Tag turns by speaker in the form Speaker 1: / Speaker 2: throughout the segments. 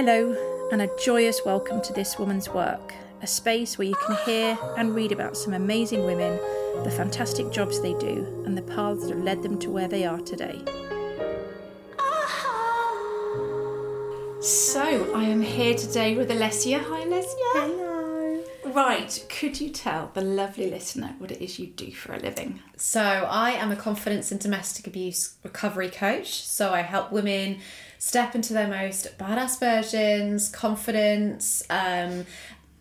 Speaker 1: Hello, and a joyous welcome to This Woman's Work, a space where you can hear and read about some amazing women, the fantastic jobs they do, and the paths that have led them to where they are today. So, I am here today with Alessia. Hi, Alessia.
Speaker 2: Hello.
Speaker 1: Right, could you tell the lovely listener what it is you do for a living?
Speaker 2: So, I am a confidence and domestic abuse recovery coach. So, I help women step into their most badass versions, confidence, um,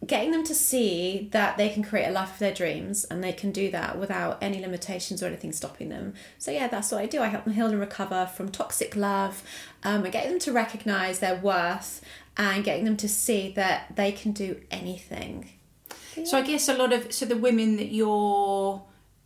Speaker 2: getting them to see that they can create a life of their dreams and they can do that without any limitations or anything stopping them. So, yeah, that's what I do. I help them heal and recover from toxic love um, and getting them to recognize their worth and getting them to see that they can do anything.
Speaker 1: So I guess a lot of so the women that you're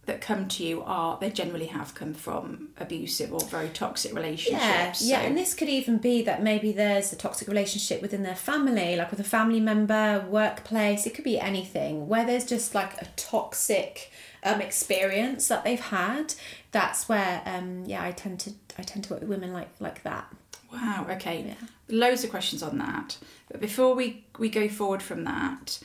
Speaker 1: that come to you are they generally have come from abusive or very toxic relationships.
Speaker 2: Yeah, yeah, and this could even be that maybe there's a toxic relationship within their family, like with a family member, workplace. It could be anything where there's just like a toxic um, experience that they've had. That's where, um, yeah, I tend to I tend to work with women like like that.
Speaker 1: Wow. Okay.
Speaker 2: Yeah.
Speaker 1: Loads of questions on that, but before we we go forward from that,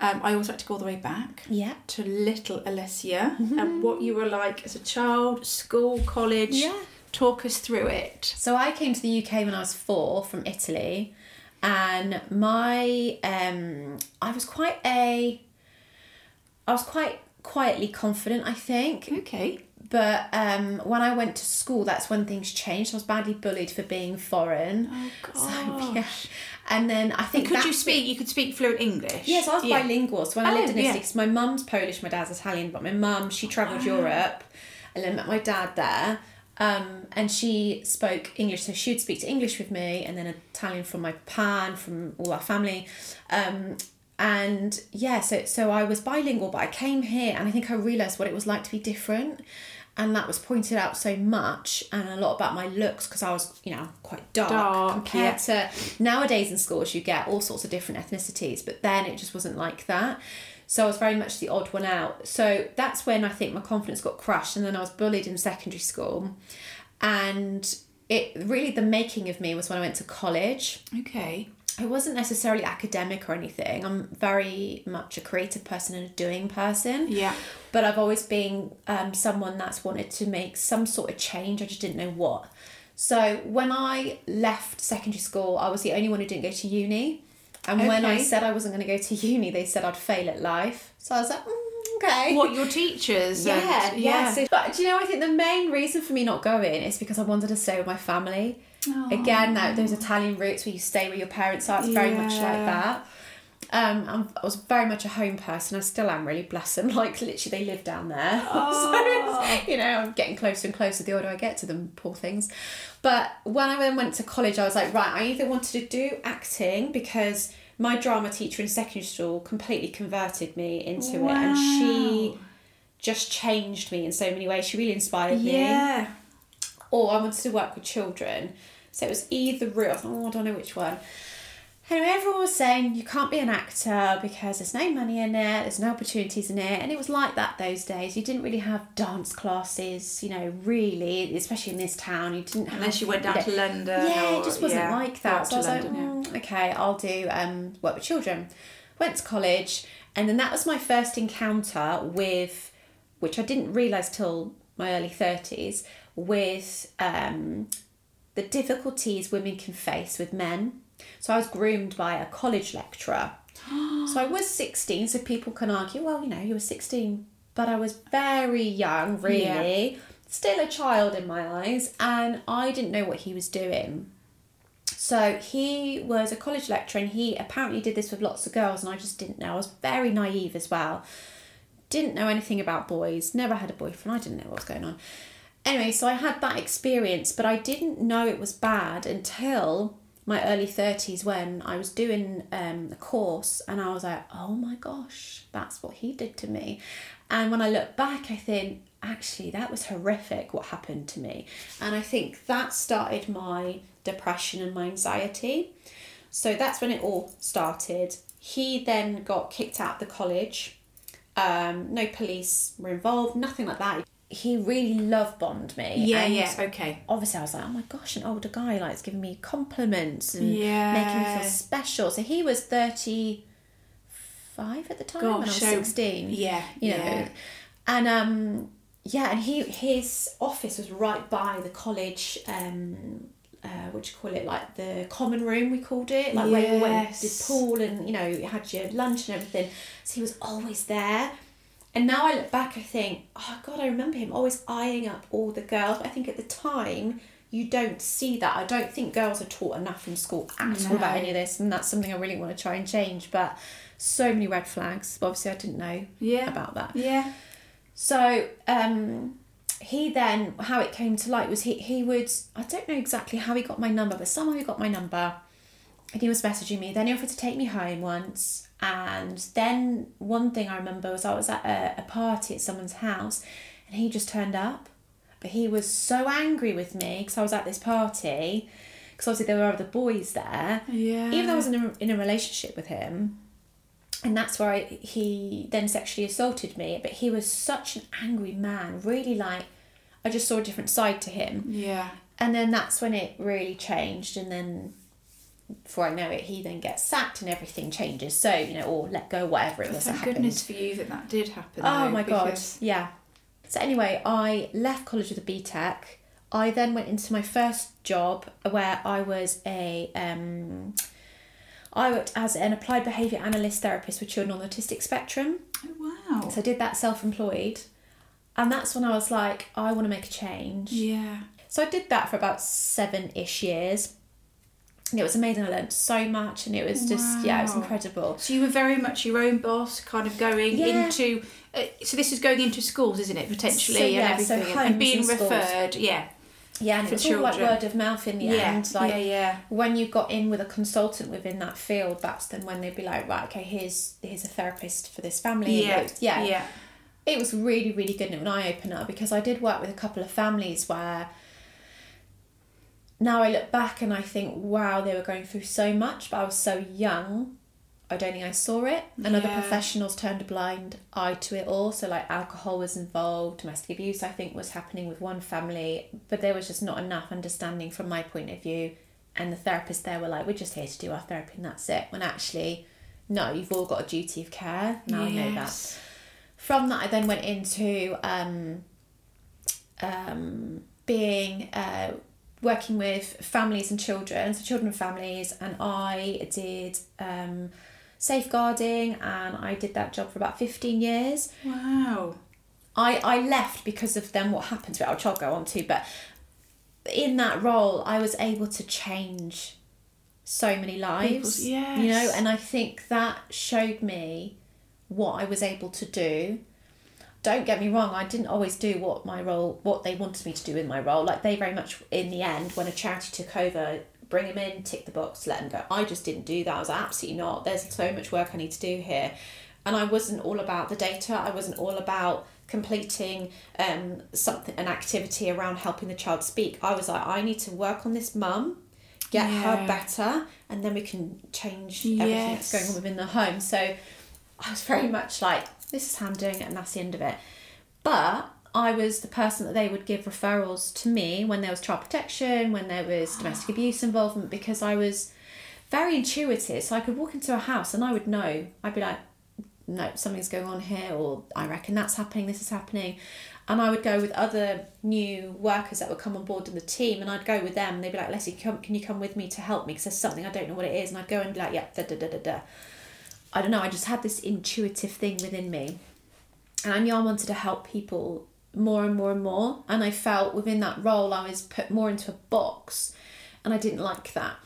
Speaker 1: um, I always like to go all the way back
Speaker 2: Yeah.
Speaker 1: to little Alessia and what you were like as a child, school, college.
Speaker 2: Yeah.
Speaker 1: Talk us through it.
Speaker 2: So I came to the UK when I was four from Italy, and my um, I was quite a I was quite quietly confident, I think.
Speaker 1: Okay.
Speaker 2: But um, when I went to school, that's when things changed. I was badly bullied for being foreign.
Speaker 1: Oh
Speaker 2: So, yeah. And then I think
Speaker 1: Could you speak? You could speak fluent English.
Speaker 2: Yes, I was
Speaker 1: Yeah.
Speaker 2: bilingual. So when I
Speaker 1: Oh,
Speaker 2: lived in
Speaker 1: yeah.
Speaker 2: Italy, 'cause my mum's Polish, my dad's Italian, but my mum, she travelled Europe and then met my dad there. Um, and she spoke English, so she would speak to English with me, and then Italian from my pa and from all our family. Um, and yeah, so so I was bilingual, but I came here and I think I realised what it was like to be different. And that was pointed out so much, and a lot about my looks because I was, you know, quite dark,
Speaker 1: Dark,
Speaker 2: compared to nowadays in schools. You get all sorts of different ethnicities, but then it just wasn't like that. So I was very much the odd one out. So that's when I think my confidence got crushed, and then I was bullied in secondary school, and it really the making of me was when I went to college.
Speaker 1: Okay.
Speaker 2: I wasn't necessarily academic or anything. I'm very much a creative person and a doing person.
Speaker 1: Yeah.
Speaker 2: But I've always been um, someone that's wanted to make some sort of change. I just didn't know what. So when I left secondary school, I was the only one who didn't go to uni. And when I said I wasn't going to go to uni, they said I'd fail at life. So I was like, mm, okay.
Speaker 1: What your teachers?
Speaker 2: Yeah,
Speaker 1: and,
Speaker 2: yeah. So, but do you know, I think the main reason for me not going is because I wanted to stay with my family. Again, that those Italian roots where you stay where your parents are, it's very much like that. Um, I was very much a home person. I still am really, bless them. Like literally, they live down there. so it's, you know, I'm getting closer and closer the older I get to them. Poor things. But when I then went to college, I was like, right, I either wanted to do acting because my drama teacher in secondary school completely converted me into it, and she just changed me in so many ways. She really inspired me.
Speaker 1: Yeah.
Speaker 2: Or I wanted to work with children. So it was either route. I oh, I don't know which one. Anyway, everyone was saying you can't be an actor because there's no money in it, there's no opportunities in it, and it was like that those days. You didn't really have dance classes, you know, really, especially in this town. You didn't have
Speaker 1: Unless you went down to London.
Speaker 2: yeah,
Speaker 1: or-
Speaker 2: it just wasn't
Speaker 1: yeah,
Speaker 2: like that. So I was
Speaker 1: London,
Speaker 2: like, mm, okay, I'll do um, work with children. Went to college, and then that was my first encounter with, which I didn't realise till my early 30s, with um, the difficulties women can face with men. So I was groomed by a college lecturer. so I was 16, so people can argue, well, you know, you were 16, but I was very young, really. Still a child in my eyes, and I didn't know what he was doing. So he was a college lecturer and he apparently did this with lots of girls, and I just didn't know. I was very naive as well. Didn't know anything about boys, never had a boyfriend, I didn't know what was going on. Anyway, so I had that experience, but I didn't know it was bad until my early 30s when I was doing um, a course and I was like, oh my gosh, that's what he did to me. And when I look back, I think, actually, that was horrific what happened to me. And I think that started my depression and my anxiety. So that's when it all started. He then got kicked out of the college. Um, no police were involved, nothing like that. He really love bombed me.
Speaker 1: Yeah,
Speaker 2: and
Speaker 1: yeah, okay.
Speaker 2: Obviously, I was like, oh my gosh, an older guy like is giving me compliments and
Speaker 1: Yeah.
Speaker 2: making me feel special. So he was thirty five at the time when I was
Speaker 1: so-
Speaker 2: sixteen.
Speaker 1: Yeah,
Speaker 2: you know,
Speaker 1: yeah.
Speaker 2: and um, yeah, and he his office was right by the college. Um, uh, what do you call it? Like the common room, we called it. Like where you went to the pool and you know you had your lunch and everything. So he was always there. And now I look back, I think, oh God, I remember him always eyeing up all the girls. But I think at the time, you don't see that. I don't think girls are taught enough in school at all about any of this, and that's something I really want to try and change. But so many red flags. Obviously, I didn't know
Speaker 1: Yeah.
Speaker 2: about that.
Speaker 1: Yeah.
Speaker 2: So um, he then, how it came to light was he he would I don't know exactly how he got my number, but somehow he got my number, and he was messaging me. Then he offered to take me home once, and then one thing I remember was I was at a, a party at someone's house, and he just turned up, but he was so angry with me because I was at this party, because obviously there were other boys there,
Speaker 1: Yeah.
Speaker 2: even though I was in a, in a relationship with him, and that's why I, he then sexually assaulted me. But he was such an angry man, really like I just saw a different side to him.
Speaker 1: Yeah.
Speaker 2: And then that's when it really changed. And then before I know it, he then gets sacked and everything changes. So you know, or let go, whatever it was.
Speaker 1: Thank goodness for you that that did happen.
Speaker 2: Oh
Speaker 1: though,
Speaker 2: my god, yeah. So anyway, I left college with a BTEC. I then went into my first job where I was a um, I worked as an applied behaviour analyst therapist with children on the autistic spectrum.
Speaker 1: Oh, wow.
Speaker 2: So I did that self-employed, and that's when I was like, I want to make a change.
Speaker 1: Yeah.
Speaker 2: So I did that for about seven-ish years. And it was amazing. I learned so much, and it was just yeah, it was incredible.
Speaker 1: So you were very much your own boss, kind of going
Speaker 2: Yeah.
Speaker 1: into. Uh, so this is going into schools, isn't it? Potentially,
Speaker 2: So, yeah,
Speaker 1: and
Speaker 2: so
Speaker 1: everything,
Speaker 2: homes
Speaker 1: and being
Speaker 2: and
Speaker 1: referred. Yeah.
Speaker 2: Yeah, and
Speaker 1: For
Speaker 2: it was all like word of mouth in the
Speaker 1: Yeah.
Speaker 2: end. Like
Speaker 1: yeah. Yeah.
Speaker 2: when you got in with a consultant within that field, that's then when they'd be like, right, okay, here's here's a therapist for this family.
Speaker 1: Yeah.
Speaker 2: It was- yeah,
Speaker 1: Yeah.
Speaker 2: It was really really good and an eye opener because I did work with a couple of families where. Now I look back and I think, wow, they were going through so much, but I was so young. I don't think I saw it. And other professionals turned a blind eye to it all. So like alcohol was involved, domestic abuse I think was happening with one family, but there was just not enough understanding from my point of view. And the therapists there were like, We're just here to do our therapy and that's it. When actually, no, you've all got a duty of care. Now I know that from that I then went into um, um, being uh, working with families and children, so children and families, and I did um, safeguarding, and I did that job for about fifteen years.
Speaker 1: Wow.
Speaker 2: I I left because of then what happened to it, which I'll go on to, but in that role, I was able to change so many lives.
Speaker 1: People's-
Speaker 2: You know, and I think that showed me what I was able to do. Don't get me wrong, I didn't always do what my role, what they wanted me to do in my role. Like they very much, in the end, when a charity took over, bring them in, tick the box, let them go. I just didn't do that. I was like, absolutely not. There's so much work I need to do here, and I wasn't all about the data. I wasn't all about completing um something an activity around helping the child speak. I was like, I need to work on this mum, get her better, and then we can change everything that's going on within the home. So I was very much like, this is how I'm doing it, and that's the end of it. But I was the person that they would give referrals to me when there was child protection, when there was domestic abuse involvement, because I was very intuitive. So I could walk into a house and I would know. I'd be like, no, something's going on here, or I reckon that's happening, this is happening. And I would go with other new workers that would come on board in the team, and I'd go with them. And they'd be like, Leslie, come, can you come with me to help me? Because there's something I don't know what it is. And I'd go and be like, yeah, da da da da da. I don't know, I just had this intuitive thing within me. And I knew I wanted to help people more and more and more. And I felt within that role, I was put more into a box, and I didn't like that.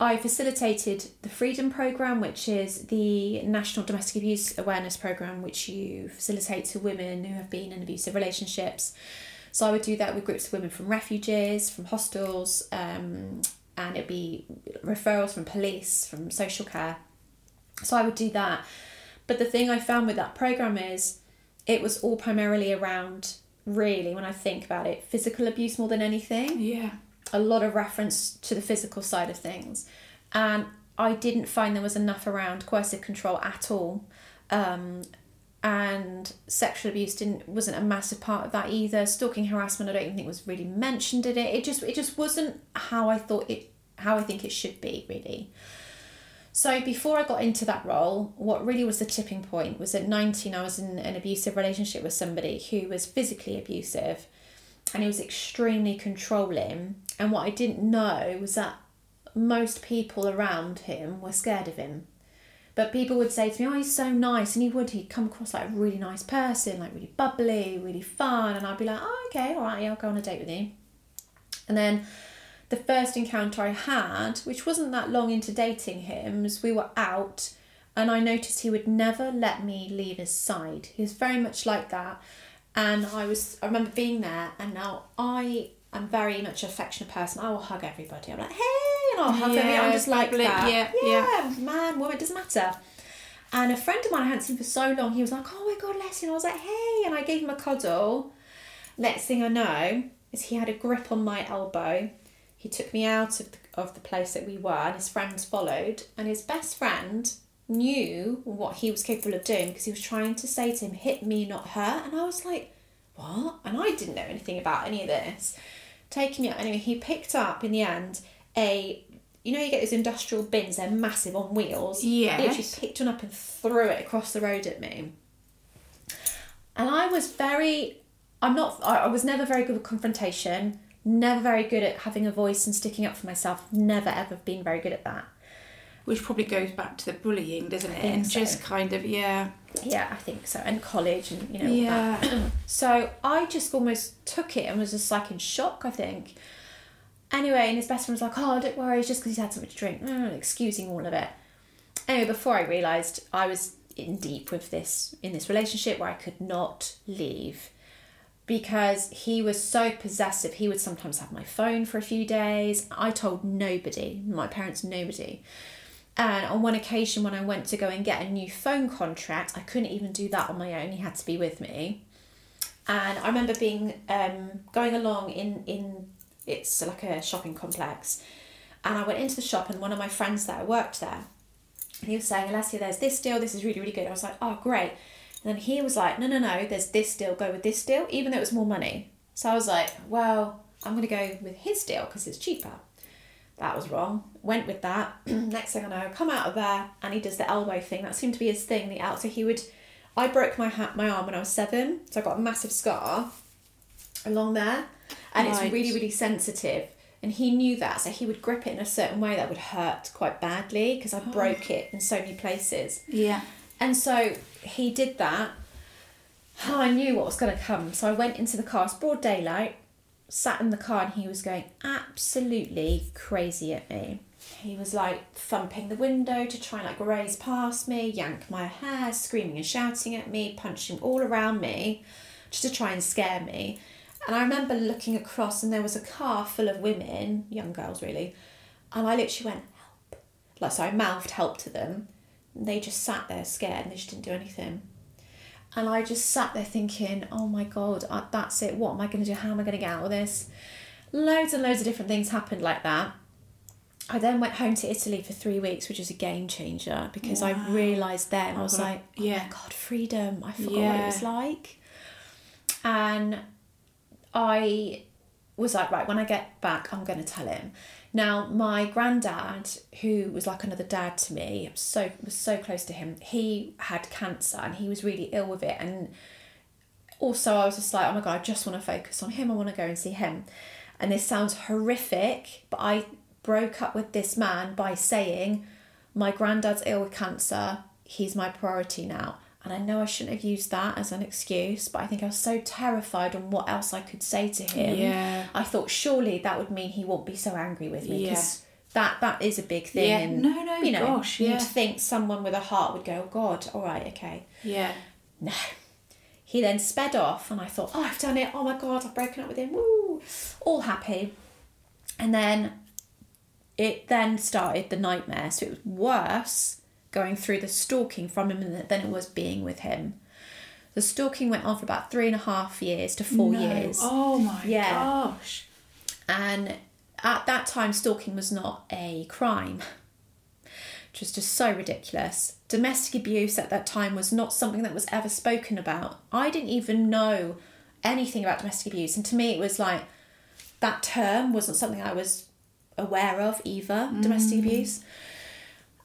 Speaker 2: I facilitated the Freedom Programme, which is the National Domestic Abuse Awareness Programme, which you facilitate to women who have been in abusive relationships. So I would do that with groups of women from refuges, from hostels, um, and it'd be referrals from police, from social care. So I would do that. But the thing I found with that program is it was all primarily around, really, when I think about it, physical abuse more than anything
Speaker 1: Yeah.
Speaker 2: a lot of reference to the physical side of things and i didn't find there was enough around coercive control at all um, and sexual abuse didn't wasn't a massive part of that either. Stalking harassment, I don't even think was really mentioned in it. It just it just wasn't how I thought it how I think it should be really. So before I got into that role, what really was the tipping point was at 19 I was in an abusive relationship with somebody who was physically abusive and he was extremely controlling and what I didn't know was that most people around him were scared of him. But people would say to me, "Oh, he's so nice," and he would. He'd come across like a really nice person, like really bubbly, really fun, and I'd be like, "Oh, okay, all right, yeah, I'll go on a date with you." And then the first encounter I had, which wasn't that long into dating him, was we were out, and I noticed he would never let me leave his side. He was very much like that, and I was. I remember being there, and now I am very much an affectionate person. I will hug everybody. I'm like, "Hey," and I'll hug them.
Speaker 1: Yeah,
Speaker 2: I'm just like that.
Speaker 1: yeah,
Speaker 2: yeah, man, woman, doesn't matter. And a friend of mine I hadn't seen for so long, he was like, Oh my god, Leslie. And I was like, Hey. And I gave him a cuddle. Next thing I know is he had a grip on my elbow. He took me out of the, of the place that we were, and his friends followed. And his best friend knew what he was capable of doing because he was trying to say to him, Hit me, not her. And I was like, What? And I didn't know anything about any of this. Taking me out. Anyway, he picked up in the end a you know you get those industrial bins they're massive on wheels yeah he literally picked one up and threw it across the road at me and i was very i'm not i, I was never very good with confrontation never very good at having a voice and sticking up for myself never ever been very good at that
Speaker 1: Which probably goes back to the bullying, doesn't it? And
Speaker 2: so.
Speaker 1: just kind of yeah.
Speaker 2: yeah i think so and college and you know
Speaker 1: Yeah.
Speaker 2: so i just almost took it and was just like in shock i think Anyway, and his best friend was like, "Oh, don't worry, it's just because he's had something to drink," mm, excusing all of it. Anyway, before I realised I was in deep with this in this relationship where I could not leave because he was so possessive. He would sometimes have my phone for a few days. I told nobody, my parents, nobody. And on one occasion, when I went to go and get a new phone contract, I couldn't even do that on my own. He had to be with me. And I remember being um, going along in in it's like a shopping complex, and I went into the shop, and one of my friends there worked there, he was saying, Alessia, there's this deal. This is really really good. I was like, oh great. And then he was like, no no no, there's this deal. Go with this deal, even though it was more money. So I was like, well, I'm gonna go with his deal because it's cheaper. That was wrong. Went with that. Next thing I know, I come out of there and he does the elbow thing. That seemed to be his thing. The out. So he would. I broke my ha- my arm when I was seven, so I got a massive scar along there, and
Speaker 1: Right.
Speaker 2: it's really really sensitive. And he knew that, so he would grip it in a certain way that would hurt quite badly because I oh. broke it in so many places.
Speaker 1: Yeah.
Speaker 2: And so he did that. I knew what was going to come. So I went into the car. It's broad daylight. Sat in the car and he was going absolutely crazy at me. He was like thumping the window to try and like raise past me, yank my hair, screaming and shouting at me, punching all around me just to try and scare me. And I remember looking across and there was a car full of women, young girls really, and I literally went, help. Like, so I mouthed help to them. They just sat there scared and they just didn't do anything. And I just sat there thinking, oh my God, that's it. What am I going to do? How am I going to get out of this? Loads and loads of different things happened like that. I then went home to Italy for three weeks, which was a game changer because I realised then, I oh was
Speaker 1: God.
Speaker 2: like, oh
Speaker 1: Yeah.
Speaker 2: God, freedom. I forgot what it was like. And I was like, right, when I get back, I'm going to tell him. Now, my granddad, who was like another dad to me, so was so close to him. He had cancer and he was really ill with it. And also, I was just like, oh my god, I just want to focus on him. I want to go and see him. And this sounds horrific, but I broke up with this man by saying, my granddad's ill with cancer. He's my priority now. And I know I shouldn't have used that as an excuse, but I think I was so terrified on what else I could say to him.
Speaker 1: Yeah.
Speaker 2: I thought surely that would mean he won't be so angry with me
Speaker 1: Yeah.
Speaker 2: because that that is a big thing.
Speaker 1: Yeah.
Speaker 2: And,
Speaker 1: No, no,
Speaker 2: you know,
Speaker 1: gosh, yeah.
Speaker 2: You'd think someone with a heart would go, oh God, all right, okay.
Speaker 1: Yeah.
Speaker 2: No. He then sped off, and I thought, oh, I've done it. Oh my God, I've broken up with him. Woo! All happy. And then it then started the nightmare. So it was worse going through the stalking from him than it was being with him. The stalking went on for about three and a half years to four
Speaker 1: No.
Speaker 2: years.
Speaker 1: Oh my
Speaker 2: Yeah.
Speaker 1: gosh.
Speaker 2: And at that time, stalking was not a crime. which was just so ridiculous. Domestic abuse at that time was not something that was ever spoken about. I didn't even know anything about domestic abuse, and to me, it was like that term wasn't something I was aware of either, domestic mm. abuse.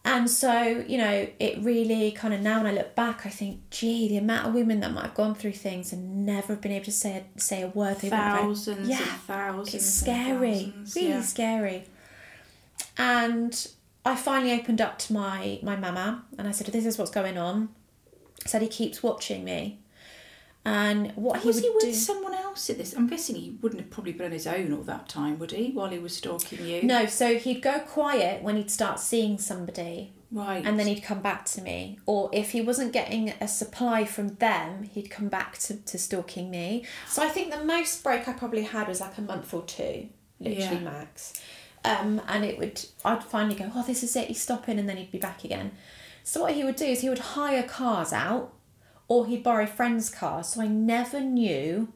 Speaker 2: And so, you know, it really kind of now when I look back, I think, gee, the amount of women that might have gone through things and never been able to say a, say a word.
Speaker 1: Thousands
Speaker 2: yeah,
Speaker 1: thousands.
Speaker 2: it's scary,
Speaker 1: thousands,
Speaker 2: really
Speaker 1: yeah.
Speaker 2: scary. And I finally opened up to my my mama and I said, "This is what's going on." I said he keeps watching me, and what he
Speaker 1: was
Speaker 2: would
Speaker 1: he with
Speaker 2: do.
Speaker 1: someone else at this? I'm guessing he wouldn't have probably been on his own all that time, would he? While he was stalking you.
Speaker 2: No, so he'd go quiet when he'd start seeing somebody,
Speaker 1: Right.
Speaker 2: and then he'd come back to me. Or if he wasn't getting a supply from them, he'd come back to, to stalking me. So I think the most break I probably had was like a month or two, literally
Speaker 1: Yeah.
Speaker 2: max. Um, and it would, I'd finally go, oh, this is it, he's stopping, and then he'd be back again. So what he would do is he would hire cars out, or he'd borrow friends' cars. So I never knew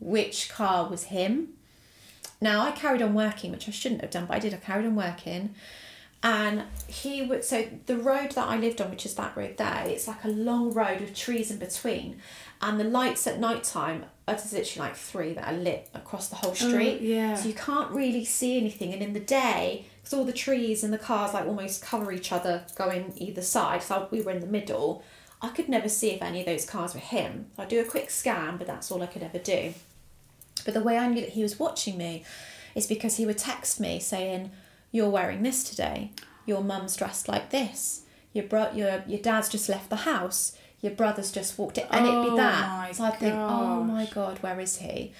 Speaker 2: which car was him. Now I carried on working, which I shouldn't have done, but I did. I carried on working, and he would. So the road that I lived on, which is that road there, it's like a long road with trees in between, and the lights at night time uh, are literally like three that are lit across the whole oh, street.
Speaker 1: yeah.
Speaker 2: So you can't really see anything, and in the day, because all the trees and the cars like almost cover each other going either side. So we were in the middle. I could never see if any of those cars were him. I'd do a quick scan, but that's all I could ever do. But the way I knew that he was watching me is because he would text me saying, "You're wearing this today. Your mum's dressed like this. Your bro- your your dad's just left the house. Your brother's just walked in," and it'd
Speaker 1: Oh
Speaker 2: be that. so I'd think, "Oh my god, where is he?"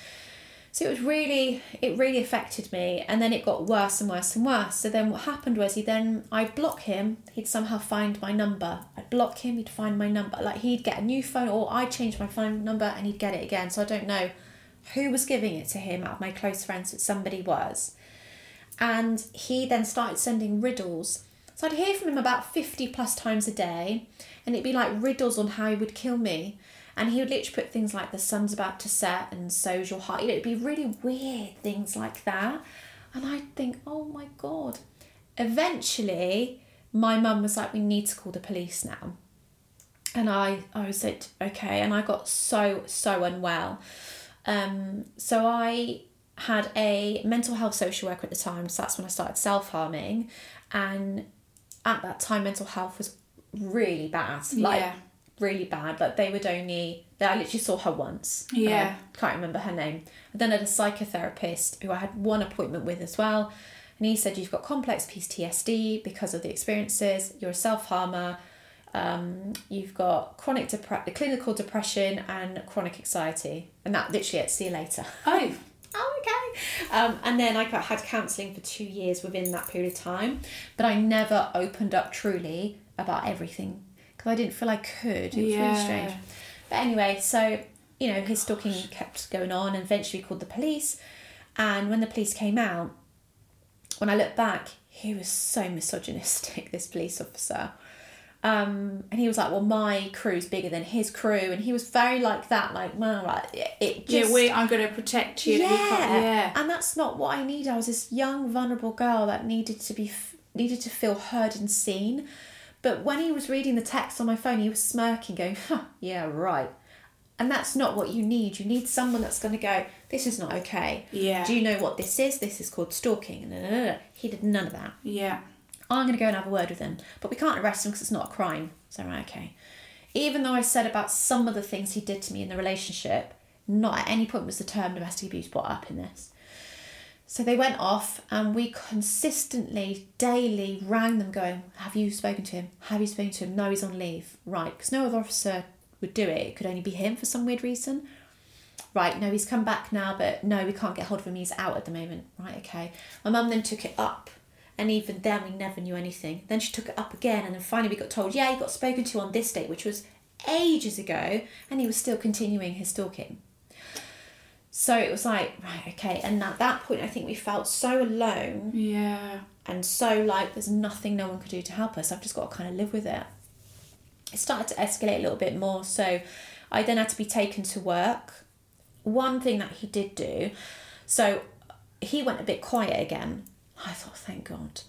Speaker 2: So it was really, it really affected me, and then it got worse and worse and worse. So then what happened was he then I'd block him. He'd somehow find my number. I'd block him. He'd find my number. Like he'd get a new phone, or I'd change my phone number, and he'd get it again. So I don't know who was giving it to him out of my close friends, but somebody was. And he then started sending riddles. So I'd hear from him about 50 plus times a day, and it'd be like riddles on how he would kill me. And he would literally put things like the sun's about to set and so's your heart. You know, it'd be really weird things like that. And I'd think, oh my God. Eventually, my mum was like, we need to call the police now. And I, I said, okay. And I got so, so unwell. Um, so I had a mental health social worker at the time. So that's when I started self harming. And at that time, mental health was really bad. Like,
Speaker 1: Yeah.
Speaker 2: Really bad. Like, they would only, I literally saw her once.
Speaker 1: Yeah.
Speaker 2: I can't remember her name. I then I had a psychotherapist who I had one appointment with as well. And he said, You've got complex PTSD because of the experiences, you're a self harmer, um, you've got chronic depre- clinical depression and chronic anxiety. And that literally it, see you later.
Speaker 1: Oh.
Speaker 2: oh, okay. Um, and then I got, had counselling for two years within that period of time. But I never opened up truly about everything because I didn't feel I could. It was really strange. But anyway, so, you know, his stalking kept going on and eventually called the police. And when the police came out, when I look back, he was so misogynistic, this police officer. Um, and he was like, Well, my crew's bigger than his crew. And he was very like that, like, well, like, it, just.
Speaker 1: yeah, we, I'm going to protect you.
Speaker 2: yeah.
Speaker 1: Yeah.
Speaker 2: And that's not what I need. I was this young, vulnerable girl that needed to be, needed to feel heard and seen. But when he was reading the text on my phone, he was smirking, going, huh, yeah, right. And that's not what you need. You need someone that's going to go, this is not okay.
Speaker 1: Yeah.
Speaker 2: Do you know what this is? This is called stalking. He did none of that.
Speaker 1: Yeah.
Speaker 2: I'm going to go and have a word with him. But we can't arrest him because it's not a crime. So, right, okay. Even though I said about some of the things he did to me in the relationship, not at any point was the term domestic abuse brought up in this. So they went off and we consistently, daily rang them going, Have you spoken to him? Have you spoken to him? No, he's on leave. Right, because no other officer would do it. It could only be him for some weird reason. Right, no, he's come back now, but no, we can't get hold of him. He's out at the moment. Right, okay. My mum then took it up, and even then we never knew anything. Then she took it up again, and then finally we got told, yeah, he got spoken to on this date, which was ages ago, and he was still continuing his stalking. So it was like, right, okay. And at that point, I think we felt so alone
Speaker 1: Yeah.
Speaker 2: and so like there's nothing no one could do to help us. I've just got to kind of live with it. It started to escalate a little bit more, so I then had to be taken to work. One thing that he did do, so he went a bit quiet again. I thought, thank God.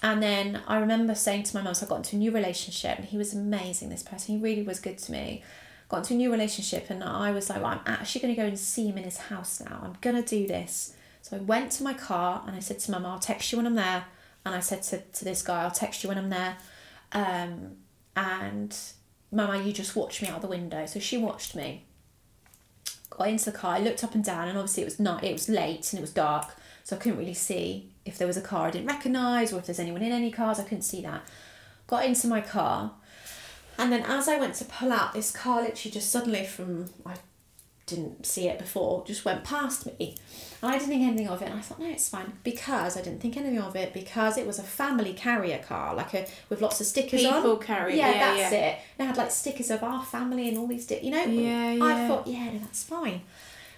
Speaker 2: And then I remember saying to my mum, so I got into a new relationship, and he was amazing. This person, he really was good to me. Got into a new relationship, and I was like, well, I'm actually going to go and see him in his house now. I'm going to do this. So I went to my car and I said to Mum, I'll text you when I'm there. And I said to, to this guy, I'll text you when I'm there. Um, and Mama, you just watch me out the window. So she watched me. Got into the car, I looked up and down, and obviously it was night, it was late and it was dark, so I couldn't really see if there was a car I didn't recognise or if there's anyone in any cars, I couldn't see that. Got into my car, and then as I went to pull out, this car literally just suddenly from I didn't see it before, just went past me. And I didn't think anything of it. And I thought, no, it's fine. Because I didn't think anything of it, because it was a family carrier car, like a with lots of stickers on.
Speaker 1: People carry.
Speaker 2: Yeah,
Speaker 1: Yeah,
Speaker 2: that's
Speaker 1: yeah.
Speaker 2: it. And it had like stickers of our family and all these, di- you know.
Speaker 1: Yeah,
Speaker 2: I thought, yeah, no, that's fine.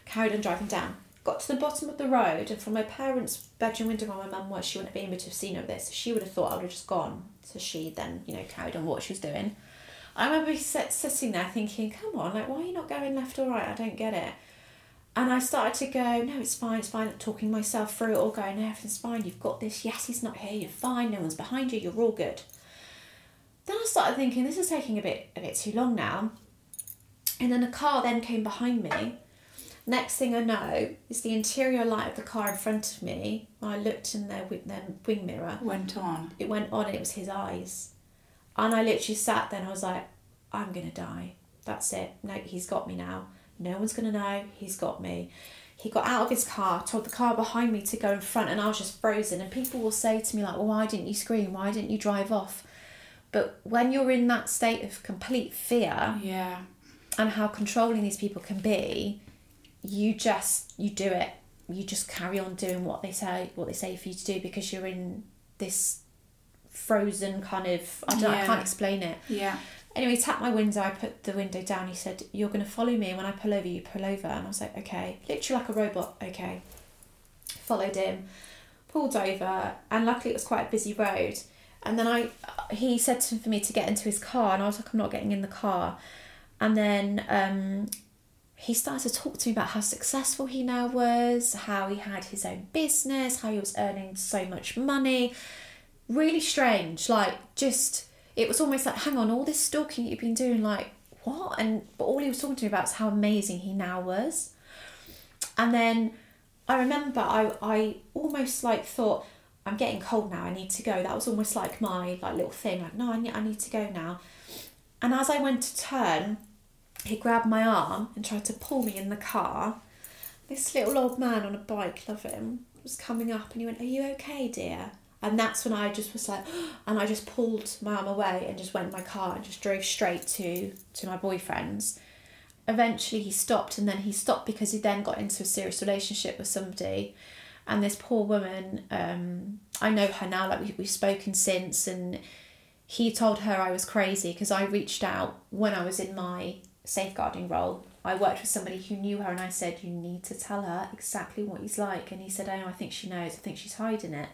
Speaker 2: Carried on driving down. Got to the bottom of the road, and from my parents' bedroom window where my mum was, she wouldn't have been able to have seen all this. She would have thought I would have just gone. So she then, you know, carried on what she was doing. I remember sit, sitting there thinking, come on, like, why are you not going left or right? I don't get it. And I started to go, no, it's fine, it's fine. Talking myself through it all, going, no, everything's fine. You've got this. Yes, he's not here. You're fine. No one's behind you. You're all good. Then I started thinking, this is taking a bit, a bit too long now. And then a car then came behind me. Next thing I know is the interior light of the car in front of me. I looked in their, their wing mirror
Speaker 1: Went on.
Speaker 2: it went on and it was his eyes. And I literally sat there and I was like, I'm gonna die. That's it. No, he's got me now. No one's gonna know. He's got me. He got out of his car, told the car behind me to go in front, and I was just frozen. And people will say to me, like, well, why didn't you scream? Why didn't you drive off? But when you're in that state of complete fear
Speaker 1: Yeah.
Speaker 2: and how controlling these people can be, you just you do it. You just carry on doing what they say what they say for you to do because you're in this frozen kind of I don't I can't explain it.
Speaker 1: Yeah.
Speaker 2: Anyway, he tapped my window, I put the window down, he said, You're gonna follow me and when I pull over you pull over and I was like, Okay. Literally like a robot, okay. Followed him, pulled over, and luckily it was quite a busy road. And then I he said to, for me to get into his car and I was like, I'm not getting in the car. And then um he started to talk to me about how successful he now was, how he had his own business, how he was earning so much money. Really strange. Like just it was almost like, hang on, all this stalking you've been doing, like what? And but all he was talking to me about is how amazing he now was. And then I remember I I almost like thought, I'm getting cold now, I need to go. That was almost like my like little thing, like, no, I need I need to go now. And as I went to turn, he grabbed my arm and tried to pull me in the car. This little old man on a bike, love him, was coming up and he went, Are you okay, dear? And that's when I just was like, and I just pulled my arm away and just went in my car and just drove straight to, to my boyfriend's. Eventually he stopped and then he stopped because he then got into a serious relationship with somebody. And this poor woman, um, I know her now, like we, we've spoken since, and he told her I was crazy because I reached out when I was in my safeguarding role. I worked with somebody who knew her, and I said, You need to tell her exactly what he's like. And he said, Oh, I think she knows. I think she's hiding it.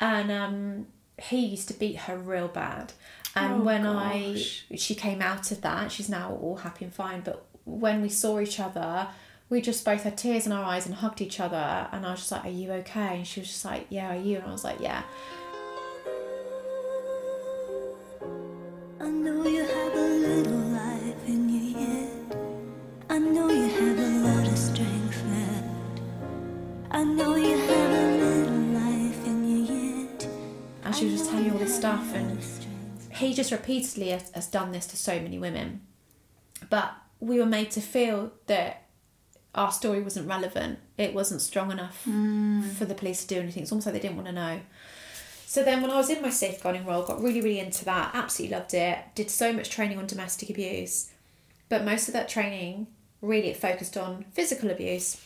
Speaker 2: And um, he used to beat her real bad. And
Speaker 1: Oh,
Speaker 2: when
Speaker 1: gosh.
Speaker 2: I, she came out of that, she's now all happy and fine. But when we saw each other, we just both had tears in our eyes and hugged each other. And I was just like, Are you okay? And she was just like, Yeah, are you? And I was like, Yeah.
Speaker 3: I know you have a little life in you yet. I know you have a lot of strength left. I know you have
Speaker 2: stuff. And he just repeatedly has, has done this to so many women. But we were made to feel that our story wasn't relevant. It wasn't strong enough mm. for the police to do anything. It's almost like they didn't want to know. So then, when I was in my safeguarding role, got really, really into that. Absolutely loved it. Did so much training on domestic abuse, but most of that training really it focused on physical abuse.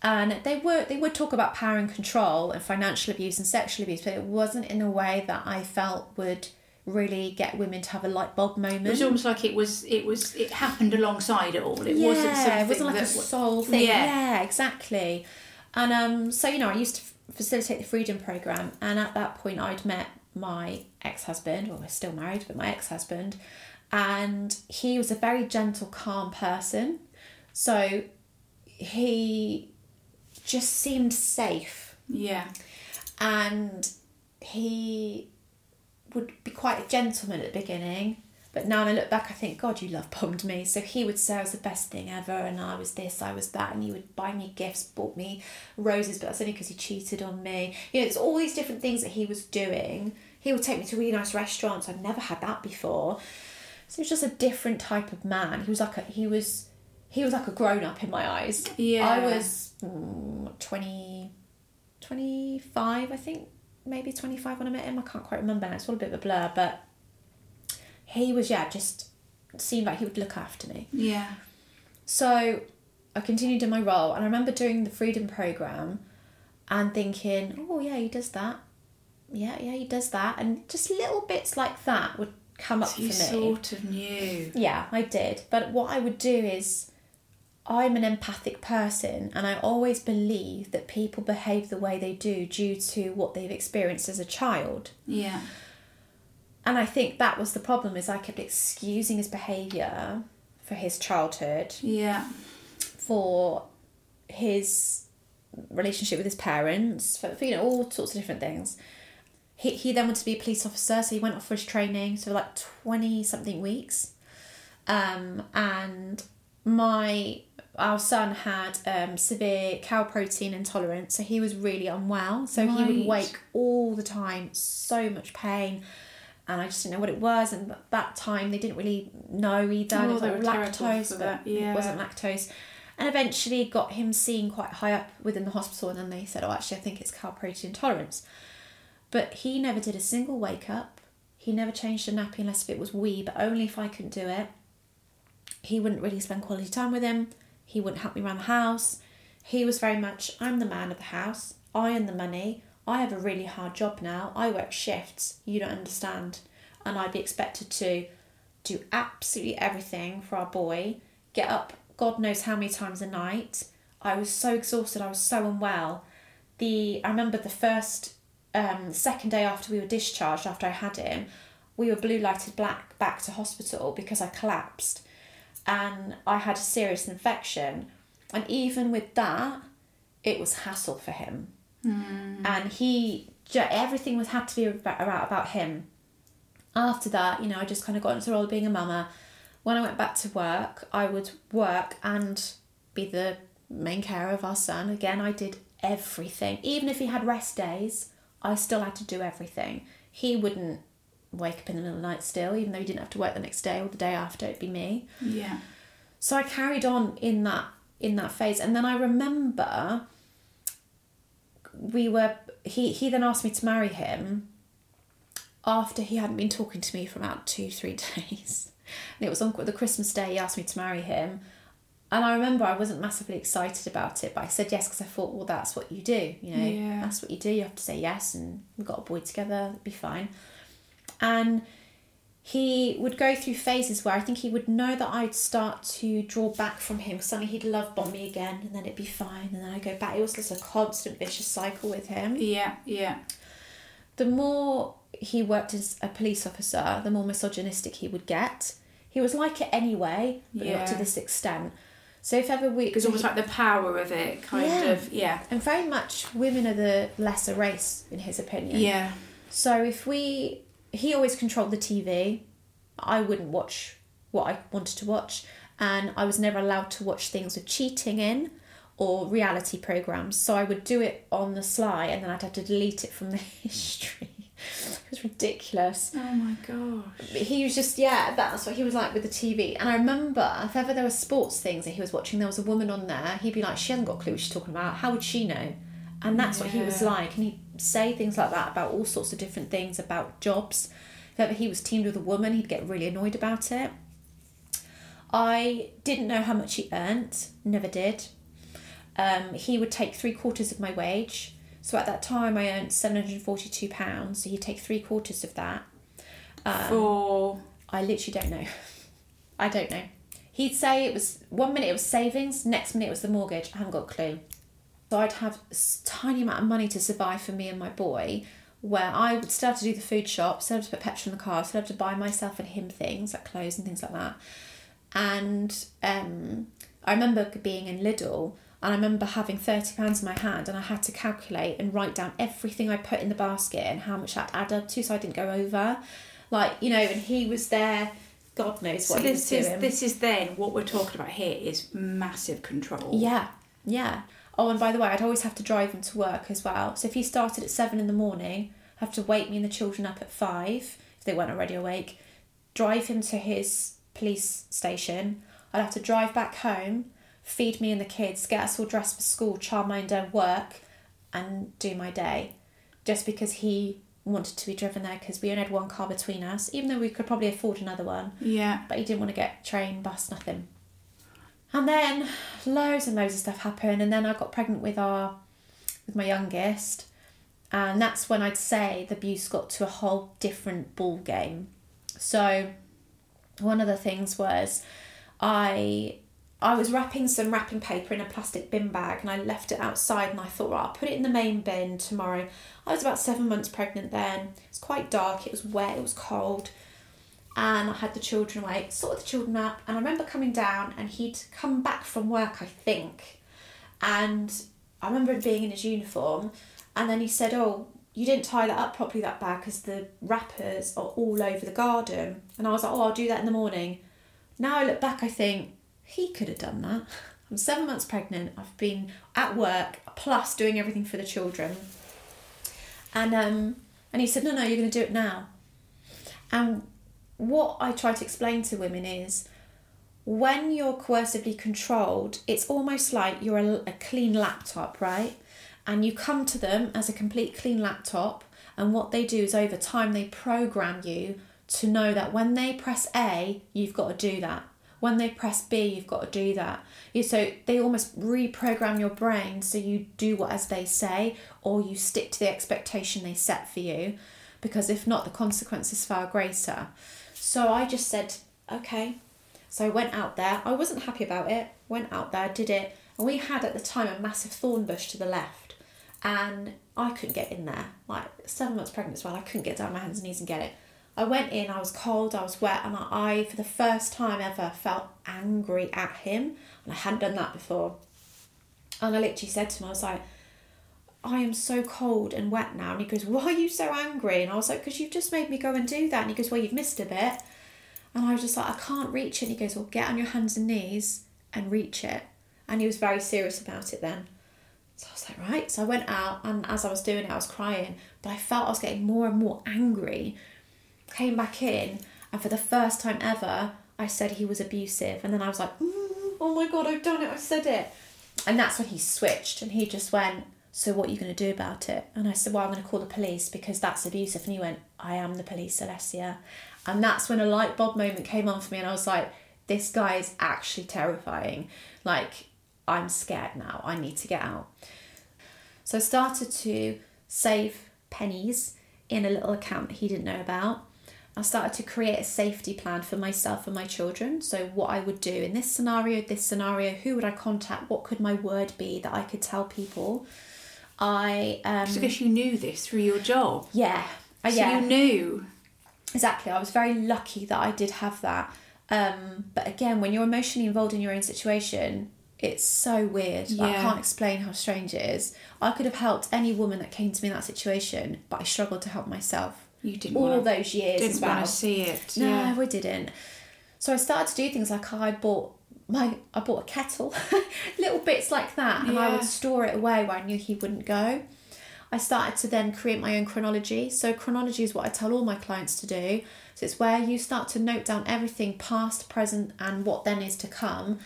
Speaker 2: And they were they would talk about power and control and financial abuse and sexual abuse, but it wasn't in a way that I felt would really get women to have a light bulb moment.
Speaker 1: It was almost like it was. It was. It happened alongside it all. It wasn't something.
Speaker 2: it wasn't like a
Speaker 1: that,
Speaker 2: soul thing.
Speaker 1: Yeah.
Speaker 2: Yeah, exactly. And um, so you know, I used to f- facilitate the freedom program, and at that point, I'd met my ex-husband. Well, we're still married, but my ex-husband, and he was a very gentle, calm person. So he just seemed safe
Speaker 1: Yeah.
Speaker 2: and he would be quite a gentleman at the beginning. But now when I look back, I think, God, you love bombed me. So he would say I was the best thing ever, and I was this, I was that, and he would buy me gifts, bought me roses, but that's only because he cheated on me. You know, there's all these different things that he was doing. He would take me to really nice restaurants. I'd never had that before. So he was just a different type of man. He was like a he was he was like a grown up in my eyes.
Speaker 1: Yeah.
Speaker 2: I was mm, 20, 25, I think, maybe 25 when I met him. I can't quite remember now. It's all a bit of a blur, but he was, yeah, just seemed like he would look after me.
Speaker 1: Yeah.
Speaker 2: So I continued in my role, and I remember doing the freedom program and thinking, oh, yeah, he does that. Yeah, yeah, he does that. And just little bits like that would come up
Speaker 1: So
Speaker 2: for me.
Speaker 1: sort of knew.
Speaker 2: Yeah, I did. But what I would do is, I'm an empathic person, and I always believe that people behave the way they do due to what they've experienced as a child.
Speaker 1: Yeah.
Speaker 2: And I think that was the problem is I kept excusing his behaviour for his childhood,
Speaker 1: Yeah.
Speaker 2: for his relationship with his parents, for, for you know all sorts of different things. He he then wanted to be a police officer, so he went off for his training, so like twenty something weeks, um, and my our son had um, severe cow protein intolerance, so he was really unwell. So he would wake all the time, so much pain. And I just didn't know what it was, and at that time they didn't really know either.
Speaker 1: Oh,
Speaker 2: It was
Speaker 1: they
Speaker 2: like lactose, but
Speaker 1: that, yeah.
Speaker 2: it wasn't lactose. And eventually got him seen quite high up within the hospital, and then they said, "Oh, actually, I think it's cow protein intolerance." But he never did a single wake up. He never changed a nappy unless if it was wee, but only if I couldn't do it. He wouldn't really spend quality time with him. He wouldn't help me around the house. He was very much, I'm the man of the house. I earn the money. I have a really hard job now. I work shifts. You don't understand. And I'd be expected to do absolutely everything for our boy, get up God knows how many times a night. I was so exhausted. I was so unwell. The I remember the first um, second day after we were discharged, after I had him, we were blue lighted black back to hospital because I collapsed, and I had a serious infection, and even with that, it was hassle for him, hmm. and he everything was had to be about about, about him. After that, you know, I just kind of got into the role of being a mama. When I went back to work, I would work and be the main carer of our son. Again, I did everything. Even if he had rest days, I still had to do everything. He wouldn't wake up in the middle of the night still, even though he didn't have to work the next day or the day after, it'd be me.
Speaker 1: Yeah.
Speaker 2: So I carried on in that in that phase, and then I remember we were he he then asked me to marry him after he hadn't been talking to me for about two three days, and it was on the Christmas day he asked me to marry him, and I remember I wasn't massively excited about it, but I said yes because I thought well that's what you do, you know
Speaker 1: Yeah.
Speaker 2: that's what you do. You have to say yes, and we've got a boy together, it'll be fine, and he would go through phases where I think he would know that I'd start to draw back from him. Suddenly he'd love bomb me again, and then it'd be fine, and then I'd go back. It was just a constant vicious cycle with him.
Speaker 1: Yeah. Yeah.
Speaker 2: The more he worked as a police officer, the more misogynistic he would get. He was like it anyway, but not to this extent. So if ever we,
Speaker 1: It's almost like the power of it, kind
Speaker 2: Yeah.
Speaker 1: of. Yeah.
Speaker 2: and very much women are the lesser race in his opinion.
Speaker 1: Yeah.
Speaker 2: So if we, he always controlled the TV. I wouldn't watch what I wanted to watch, and I was never allowed to watch things with cheating in or reality programs. So I would do it on the sly, and then I'd have to delete it from the history. it was ridiculous.
Speaker 1: Oh my gosh.
Speaker 2: But he was just yeah, that's what he was like with the TV. And I remember if ever there were sports things that he was watching, there was a woman on there. He'd be like, she hasn't got a clue what she's talking about. How would she know? And that's what he was like. And he'd say things like that about all sorts of different things about jobs. If ever he was teamed with a woman, he'd get really annoyed about it. I didn't know how much he earned. Never did. Um, he would take three quarters of my wage. So at that time, I earned seven hundred forty-two pounds. So he'd take three quarters of that. Um,
Speaker 1: For
Speaker 2: I literally don't know. I don't know. He'd say it was one minute it was savings, next minute it was the mortgage. I haven't got a clue. So I'd have a tiny amount of money to survive for me and my boy, where I would still have to do the food shop, still have to put petrol in the car, still have to buy myself and him things like clothes and things like that. And um, I remember being in Lidl. And I remember having thirty pounds in my hand, and I had to calculate and write down everything I put in the basket and how much that added up to, so I didn't go over. Like you know, and he was there. God knows
Speaker 1: So
Speaker 2: what he was
Speaker 1: this is
Speaker 2: doing.
Speaker 1: this is then what we're talking about here is massive control.
Speaker 2: Yeah, yeah. Oh, and by the way, I'd always have to drive him to work as well. So if he started at seven in the morning, I have to wake me and the children up at five if they weren't already awake. Drive him to his police station. I'd have to drive back home, feed me and the kids, get us all dressed for school, childminder, work, and do my day. Just because he wanted to be driven there because we only had one car between us, even though we could probably afford another one
Speaker 1: Yeah.
Speaker 2: but he didn't want to get train, bus, nothing. And then loads and loads of stuff happened, and then I got pregnant with our with my youngest, and that's when I'd say the abuse got to a whole different ball game. So one of the things was I I was wrapping some wrapping paper in a plastic bin bag and I left it outside and I thought, right, I'll put it in the main bin tomorrow. I was about seven months pregnant then. It was quite dark, it was wet, it was cold and I had the children away, sorted the children up, and I remember coming down and he'd come back from work, I think, and I remember him being in his uniform, and then he said, "Oh, you didn't tie that up properly that bag because the wrappers are all over the garden," and I was like, "Oh, I'll do that in the morning." Now I look back, I think he could have done that. I'm seven months pregnant. I've been at work plus doing everything for the children, and um, and he said, "No, no, you're going to do it now." And what I try to explain to women is when you're coercively controlled, it's almost like you're a, a clean laptop, right? And you come to them as a complete clean laptop, and what they do is over time they program you to know that when they press A, you've got to do that. When they press B, you've got to do that. So they almost reprogram your brain so you do what as they say, or you stick to the expectation they set for you, because if not, the consequence is far greater. So I just said, okay. So I went out there. I wasn't happy about it. Went out there, did it, and we had at the time a massive thorn bush to the left, and I couldn't get in there. Like seven months pregnant as well, I couldn't get down my hands and knees and get it. I went in. I was cold. I was wet, and I, for the first time ever, felt angry at him, and I hadn't done that before. And I literally said to him, I was like, I am so cold and wet now. And he goes, Why are you so angry? And I was like, Because you've just made me go and do that. And he goes, Well, you've missed a bit. And I was just like, I can't reach it. And he goes, Well, get on your hands and knees and reach it. And he was very serious about it then. So I was like, Right. So I went out, and as I was doing it, I was crying. But I felt I was getting more and more angry. Came back in, and for the first time ever, I said he was abusive. And then I was like, "Mm, Oh my God, I've done it. I've said it. And that's when he switched and he just went, So what are you going to do about it? And I said, Well, I'm going to call the police because that's abusive. And he went, I am the police, Alessia. And that's when a light bulb moment came on for me. And I was like, This guy is actually terrifying. Like, I'm scared now. I need to get out. So I started to save pennies in a little account that he didn't know about. I started to create a safety plan for myself and my children. So, what I would do in this scenario, this scenario, who would I contact? What could my word be that I could tell people? I, um,
Speaker 1: So because you knew this through your job.
Speaker 2: yeah,
Speaker 1: So
Speaker 2: yeah,
Speaker 1: you knew.
Speaker 2: exactly. I was very lucky that I did have that. Um, but again, when you're emotionally involved in your own situation, it's so weird. Like, I can't explain how strange it is. I could have helped any woman that came to me in that situation, but I struggled to help myself.
Speaker 1: You didn't
Speaker 2: all
Speaker 1: want
Speaker 2: of those years
Speaker 1: didn't
Speaker 2: well.
Speaker 1: want to see it.
Speaker 2: No,
Speaker 1: yeah.
Speaker 2: I didn't. So I started to do things like I bought my I bought a kettle, little bits like that, and I would store it away where I knew he wouldn't go. I started to then create my own chronology. So chronology is what I tell all my clients to do. So it's where you start to note down everything past, present, and what then is to come.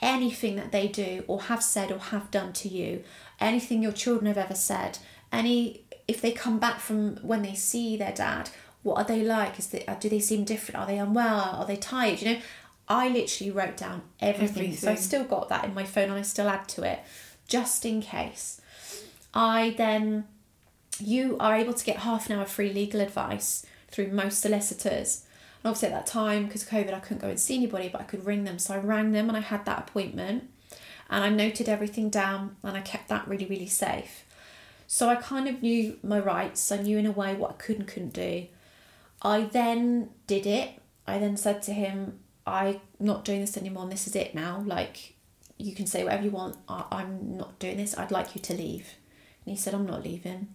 Speaker 2: Anything that they do or have said or have done to you, anything your children have ever said, any if they come back from when they see their dad, what are they like? Is they, do they seem different? Are they unwell? Are they tired? You know, I literally wrote down everything. So I've still got that in my phone and I still add to it just in case. I then, you are able to get half an hour free legal advice through most solicitors. And obviously at that time, because of COVID, I couldn't go and see anybody, but I could ring them. So I rang them and I had that appointment and I noted everything down and I kept that really, really safe. So I kind of knew my rights. I knew in a way what I could and couldn't do. I then did it. I then said to him, I'm not doing this anymore and this is it now. Like, you can say whatever you want. I, I'm not doing this. I'd like you to leave." And he said, "I'm not leaving."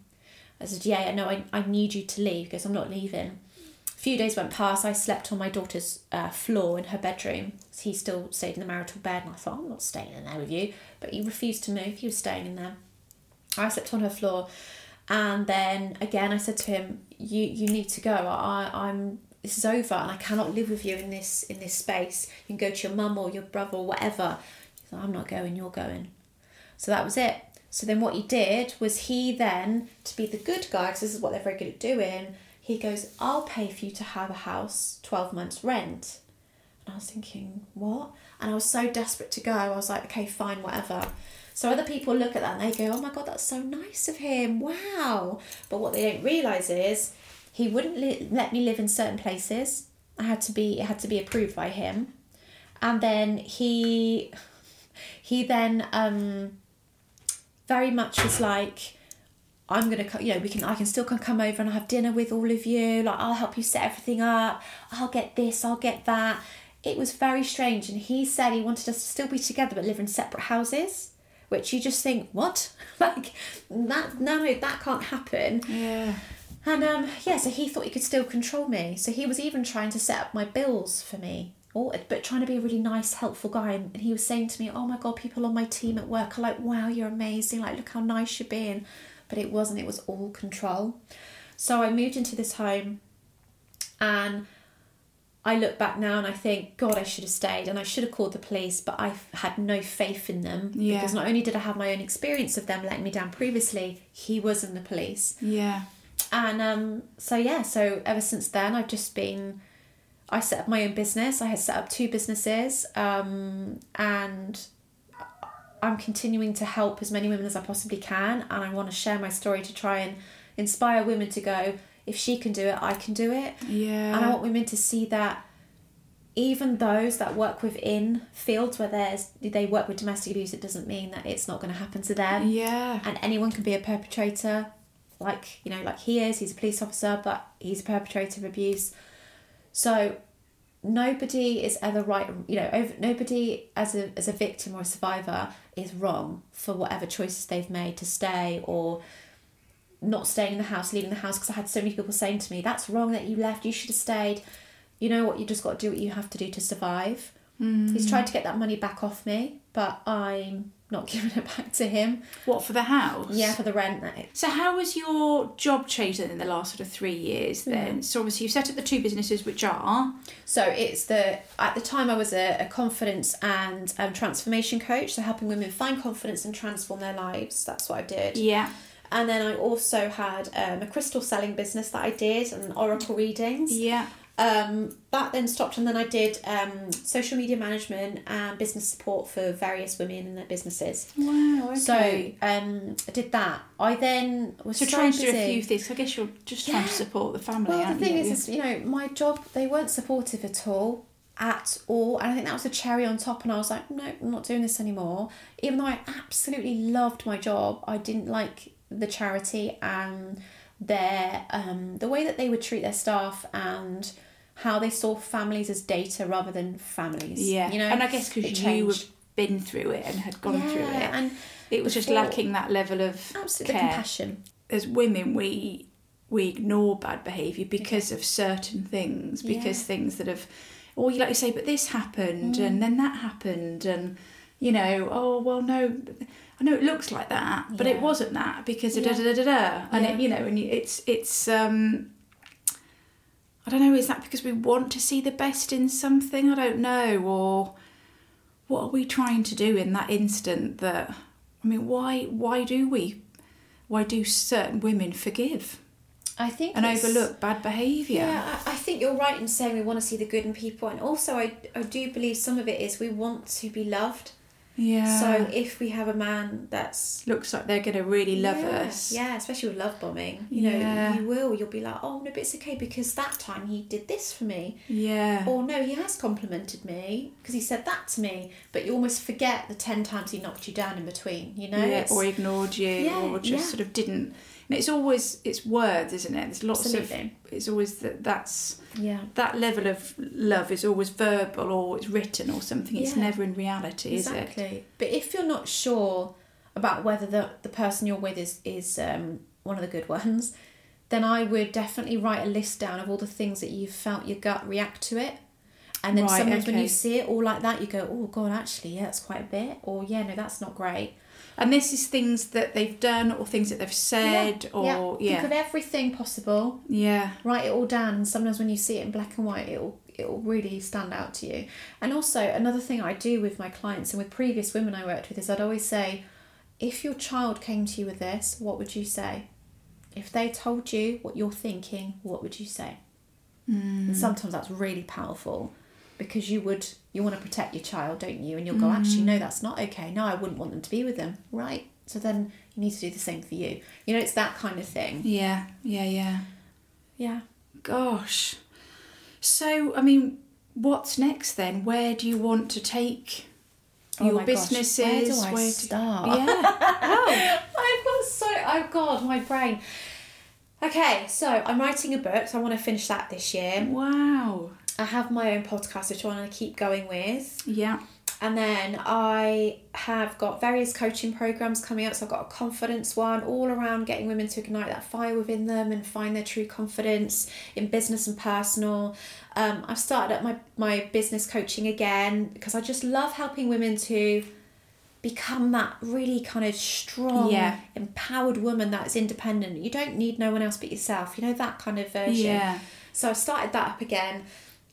Speaker 2: I said, "Yeah, no, I I need you to leave because I'm not leaving." A few days went past. I slept on my daughter's uh, floor in her bedroom. He still stayed in the marital bed, and I thought, "I'm not staying in there with you." But he refused to move. He was staying in there. I slept on her floor, and then again I said to him, "You you need to go. I I'm this is over, and I cannot live with you in this in this space. You can go to your mum or your brother or whatever." "I'm not going. You're going." So that was it. So then what he did was he then to be the good guy, because this is what they're very good at doing. He goes, "I'll pay for you to have a house, twelve months rent." And I was thinking, what? And I was so desperate to go. I was like, okay, fine, whatever. So other people look at that and they go, oh my God, that's so nice of him. Wow. But what they don't realise is he wouldn't li- let me live in certain places. I had to be, it had to be approved by him. And then he, he then um, very much was like, I'm gonna, you know, we can, I can still come over and I have dinner with all of you. Like, I'll help you set everything up. I'll get this, I'll get that. It was very strange, and he said he wanted us to still be together but live in separate houses, which you just think, what? like that? No, no, that can't happen.
Speaker 1: Yeah.
Speaker 2: And um, yeah, so he thought he could still control me. So he was even trying to set up my bills for me, or but trying to be a really nice, helpful guy. And he was saying to me, "Oh my god, people on my team at work are like, wow, you're amazing. Like, look how nice you're being." But it wasn't. It was all control. So I moved into this home, and I look back now and I think, God, I should have stayed and I should have called the police, but I had no faith in them
Speaker 1: Yeah.
Speaker 2: because not only did I have my own experience of them letting me down previously, he was in the police.
Speaker 1: Yeah.
Speaker 2: And um, so yeah, so ever since then, I've just been. I set up my own business. I had set up two businesses, um, and I'm continuing to help as many women as I possibly can. And I want to share my story to try and inspire women to go. If she can do it, I can do it.
Speaker 1: Yeah.
Speaker 2: And I want women to see that even those that work within fields where there's they work with domestic abuse, it doesn't mean that it's not going to happen to them
Speaker 1: Yeah.
Speaker 2: and anyone can be a perpetrator like you know like he is he's a police officer but he's a perpetrator of abuse. So nobody is ever right you know over, nobody as a as a victim or a survivor is wrong for whatever choices they've made to stay or not staying in the house leaving the house because i had so many people saying to me that's wrong that you left you should have stayed. You know what you just got to do what you have to do to survive. Mm. He's tried to get that money back off me but i'm not giving it back to him
Speaker 1: What for the house?
Speaker 2: yeah, for the rent.
Speaker 1: So how has your job changed in the last sort of three years then? So obviously you've set up the two businesses which are
Speaker 2: So it's the at the time I was a, a confidence and um, transformation coach, so helping women find confidence and transform their lives. That's what I did.
Speaker 1: Yeah.
Speaker 2: And then I also had um, a crystal selling business that I did and oracle readings.
Speaker 1: Yeah.
Speaker 2: Um, that then stopped, and then I did um, social media management and business support for various women in their businesses.
Speaker 1: Wow, okay.
Speaker 2: So um, I did that. I then was
Speaker 1: So
Speaker 2: so,
Speaker 1: trying to do a few things. I guess you're just trying to support the family,
Speaker 2: Well, the thing
Speaker 1: you?
Speaker 2: is, is, you know, my job, they weren't supportive at all, at all. And I think that was a cherry on top. And I was like, no, I'm not doing this anymore. Even though I absolutely loved my job, I didn't like the charity and their, um, the way that they would treat their staff and how they saw families as data rather than families.
Speaker 1: yeah.
Speaker 2: You know,
Speaker 1: and I guess because you have been through it and had gone through
Speaker 2: Yeah,
Speaker 1: it,
Speaker 2: And
Speaker 1: it was just lacking that level of
Speaker 2: absolutely
Speaker 1: care.
Speaker 2: compassion.
Speaker 1: as women we we ignore bad behaviour because of certain things because
Speaker 2: Yeah.
Speaker 1: things that have or you like you say but this happened
Speaker 2: Mm.
Speaker 1: and then that happened and you know oh well no I know it looks like that but it wasn't that because of
Speaker 2: Yeah.
Speaker 1: da da da da da and
Speaker 2: Yeah.
Speaker 1: it, you know and it's it's um I don't know is that because we want to see the best in something I don't know or what are we trying to do in that instant that I mean why why do we why do certain women forgive
Speaker 2: I think
Speaker 1: and overlook bad behaviour?
Speaker 2: Yeah, I I think you're right in saying we want to see the good in people, and also I, I do believe some of it is we want to be loved.
Speaker 1: Yeah.
Speaker 2: So if we have a man that's
Speaker 1: looks like they're to really love
Speaker 2: yeah,
Speaker 1: us.
Speaker 2: yeah, especially with love bombing, you know,
Speaker 1: Yeah.
Speaker 2: you will. You'll be like, oh no, but it's okay because that time he did this for me,
Speaker 1: Yeah.
Speaker 2: or no, he has complimented me because he said that to me, but you almost forget the ten times he knocked you down in between. You know,
Speaker 1: yeah,
Speaker 2: It's-
Speaker 1: or ignored you,
Speaker 2: Yeah,
Speaker 1: or just sort of didn't And it's always it's words, isn't it? There's lots
Speaker 2: Absolutely.
Speaker 1: of it's always that that's
Speaker 2: Yeah.
Speaker 1: that level of love is always verbal or it's written or something. It's
Speaker 2: Yeah.
Speaker 1: never in reality, is it?
Speaker 2: Exactly. But if you're not sure about whether the, the person you're with is, is um, one of the good ones, then I would definitely write a list down of all the things that you've felt your gut react to it. And then
Speaker 1: Right,
Speaker 2: sometimes when you see it all like that, you go, oh, God, actually, yeah, that's quite a bit. Or, yeah, no, that's not great.
Speaker 1: And this is things that they've done or things that they've said or
Speaker 2: Think
Speaker 1: yeah.
Speaker 2: of everything possible.
Speaker 1: Yeah.
Speaker 2: write it all down and sometimes when you see it in black and white it'll it'll really stand out to you. And also another thing i do with my clients and with previous women i worked with is i'd always say if your child came to you with this what would you say? If they told you what you're thinking what would you say? Mm. And sometimes that's really powerful because you would you want to protect your child don't you? And you'll go actually mm. no that's not okay. No i wouldn't want them to be with them. Right. So then you need to do the same for you. You know it's that kind of thing.
Speaker 1: Yeah. Yeah, yeah.
Speaker 2: yeah.
Speaker 1: Gosh. So, I mean, what's next then? Where do you want to take
Speaker 2: Oh
Speaker 1: your
Speaker 2: my gosh,
Speaker 1: businesses?
Speaker 2: Where do I
Speaker 1: Where do-
Speaker 2: start?
Speaker 1: Yeah. Oh.
Speaker 2: I've got so oh god, my brain. Okay, so I'm writing a book, so I want to finish that this year.
Speaker 1: Wow.
Speaker 2: I have my own podcast which I want to keep going with.
Speaker 1: Yeah.
Speaker 2: And then I have got various coaching programs coming up. So I've got a confidence one all around getting women to ignite that fire within them and find their true confidence in business and personal. Um, I've started up my, my business coaching again because I just love helping women to become that really kind of strong,
Speaker 1: Yeah.
Speaker 2: empowered woman that's independent. You don't need no one else but yourself. You know, that kind of version.
Speaker 1: Yeah.
Speaker 2: So I've started that up again.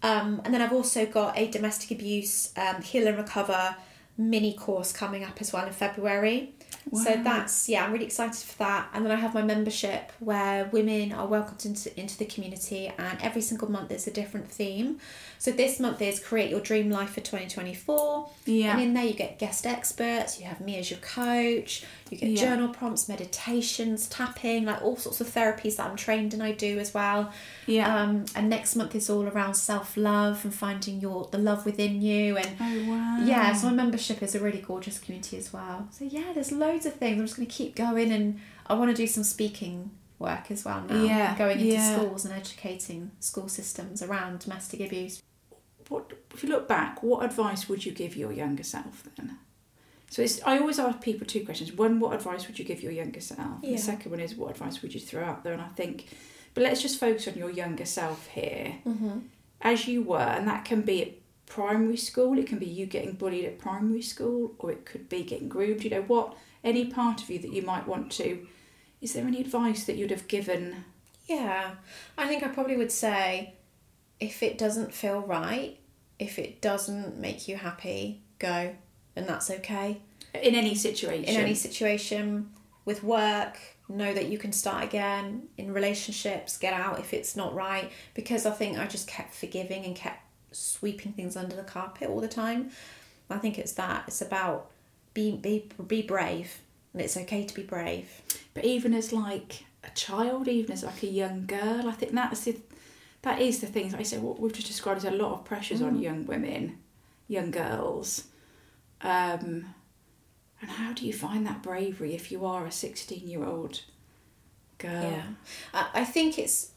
Speaker 2: Um, and then I've also got a domestic abuse um, heal and recover mini course coming up as well in February. So that's yeah, I'm really excited for that. And then I have my membership where women are welcomed into into the community, and every single month there's a different theme. So this month is create your dream life for 2024.
Speaker 1: Yeah.
Speaker 2: And in there you get guest experts. You have me as your coach. You get
Speaker 1: Yeah.
Speaker 2: journal prompts, meditations, tapping, like all sorts of therapies that I'm trained and I do as well.
Speaker 1: Yeah.
Speaker 2: Um, and next month is all around self love and finding your the love within you and
Speaker 1: Oh wow.
Speaker 2: yeah, so my membership is a really gorgeous community as well. So yeah, there's loads of things. I'm just going to keep going, and I want to do some speaking work as well now.
Speaker 1: Yeah,
Speaker 2: going into
Speaker 1: yeah.
Speaker 2: schools and educating school systems around domestic abuse.
Speaker 1: What if you look back? What advice would you give your younger self then? So it's. I always ask people two questions. One, what advice would you give your younger self?
Speaker 2: Yeah.
Speaker 1: The second one is, what advice would you throw out there? And I think, but let's just focus on your younger self here.
Speaker 2: Mm-hmm.
Speaker 1: as you were, and that can be at primary school, it can be you getting bullied at primary school, or it could be getting groomed. You know, what any part of you that you might want to. Is there any advice that you'd have given?
Speaker 2: Yeah, I think I probably would say, if it doesn't feel right, if it doesn't make you happy, go, and that's okay.
Speaker 1: In any situation.
Speaker 2: in any situation with work know that you can start again. In relationships get out if it's not right. Because i think i just kept forgiving and kept sweeping things under the carpet all the time. I think it's that. It's about be be be brave and it's okay to be brave.
Speaker 1: But even as like a child, even as like a young girl, I think that's the, that is the things I say. What we've just described is a lot of pressures on young women, young girls. Um, and how do you find that bravery if you are a sixteen-year-old girl?
Speaker 2: Yeah. I, I think it's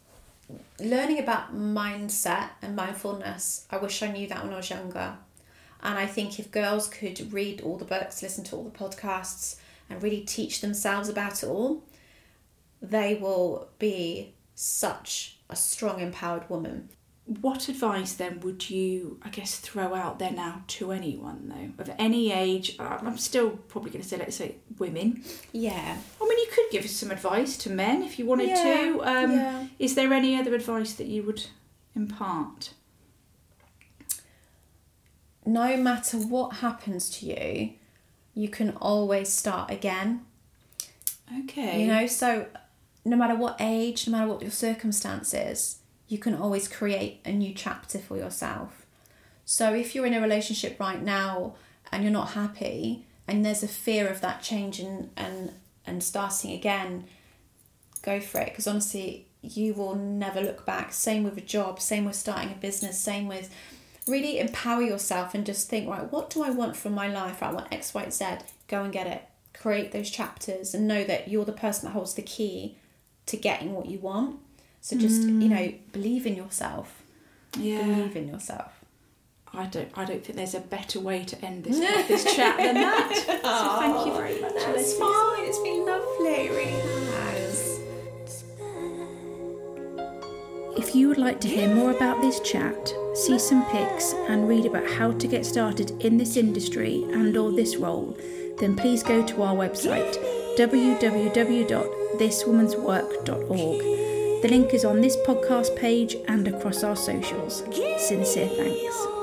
Speaker 2: learning about mindset and mindfulness. I wish I knew that when I was younger. And I think if girls could read all the books, listen to all the podcasts, and really teach themselves about it all, they will be such a strong, empowered woman.
Speaker 1: What advice then would you, I guess, throw out there now to anyone though, of any age? I'm still probably going to say, let's say, women.
Speaker 2: Yeah.
Speaker 1: I mean, you could give some advice to men if you wanted
Speaker 2: Yeah,
Speaker 1: to. Um,
Speaker 2: yeah.
Speaker 1: Is there any other advice that you would impart?
Speaker 2: No matter what happens to you, you can always start again.
Speaker 1: Okay.
Speaker 2: You know, so no matter what age, no matter what your circumstances, you can always create a new chapter for yourself. So if you're in a relationship right now and you're not happy and there's a fear of that change and and, and starting again, go for it because honestly you will never look back. Same with a job, same with starting a business, same with really empower yourself and just think, right, what do I want from my life? I want X, Y, Z. Go and get it. Create those chapters and know that you're the person that holds the key to getting what you want. So just you know, mm. believe in yourself.
Speaker 1: Yeah.
Speaker 2: Believe in yourself.
Speaker 1: I don't. I don't think there's a better way to end this this chat than that. So thank you very much,
Speaker 2: That's fine. It's been lovely. Really has.
Speaker 1: If you would like to hear more about this chat, see some pics, and read about how to get started in this industry and or this role, then please go to our website www.thiswomanswork.org. The link is on this podcast page and across our socials. Sincere thanks.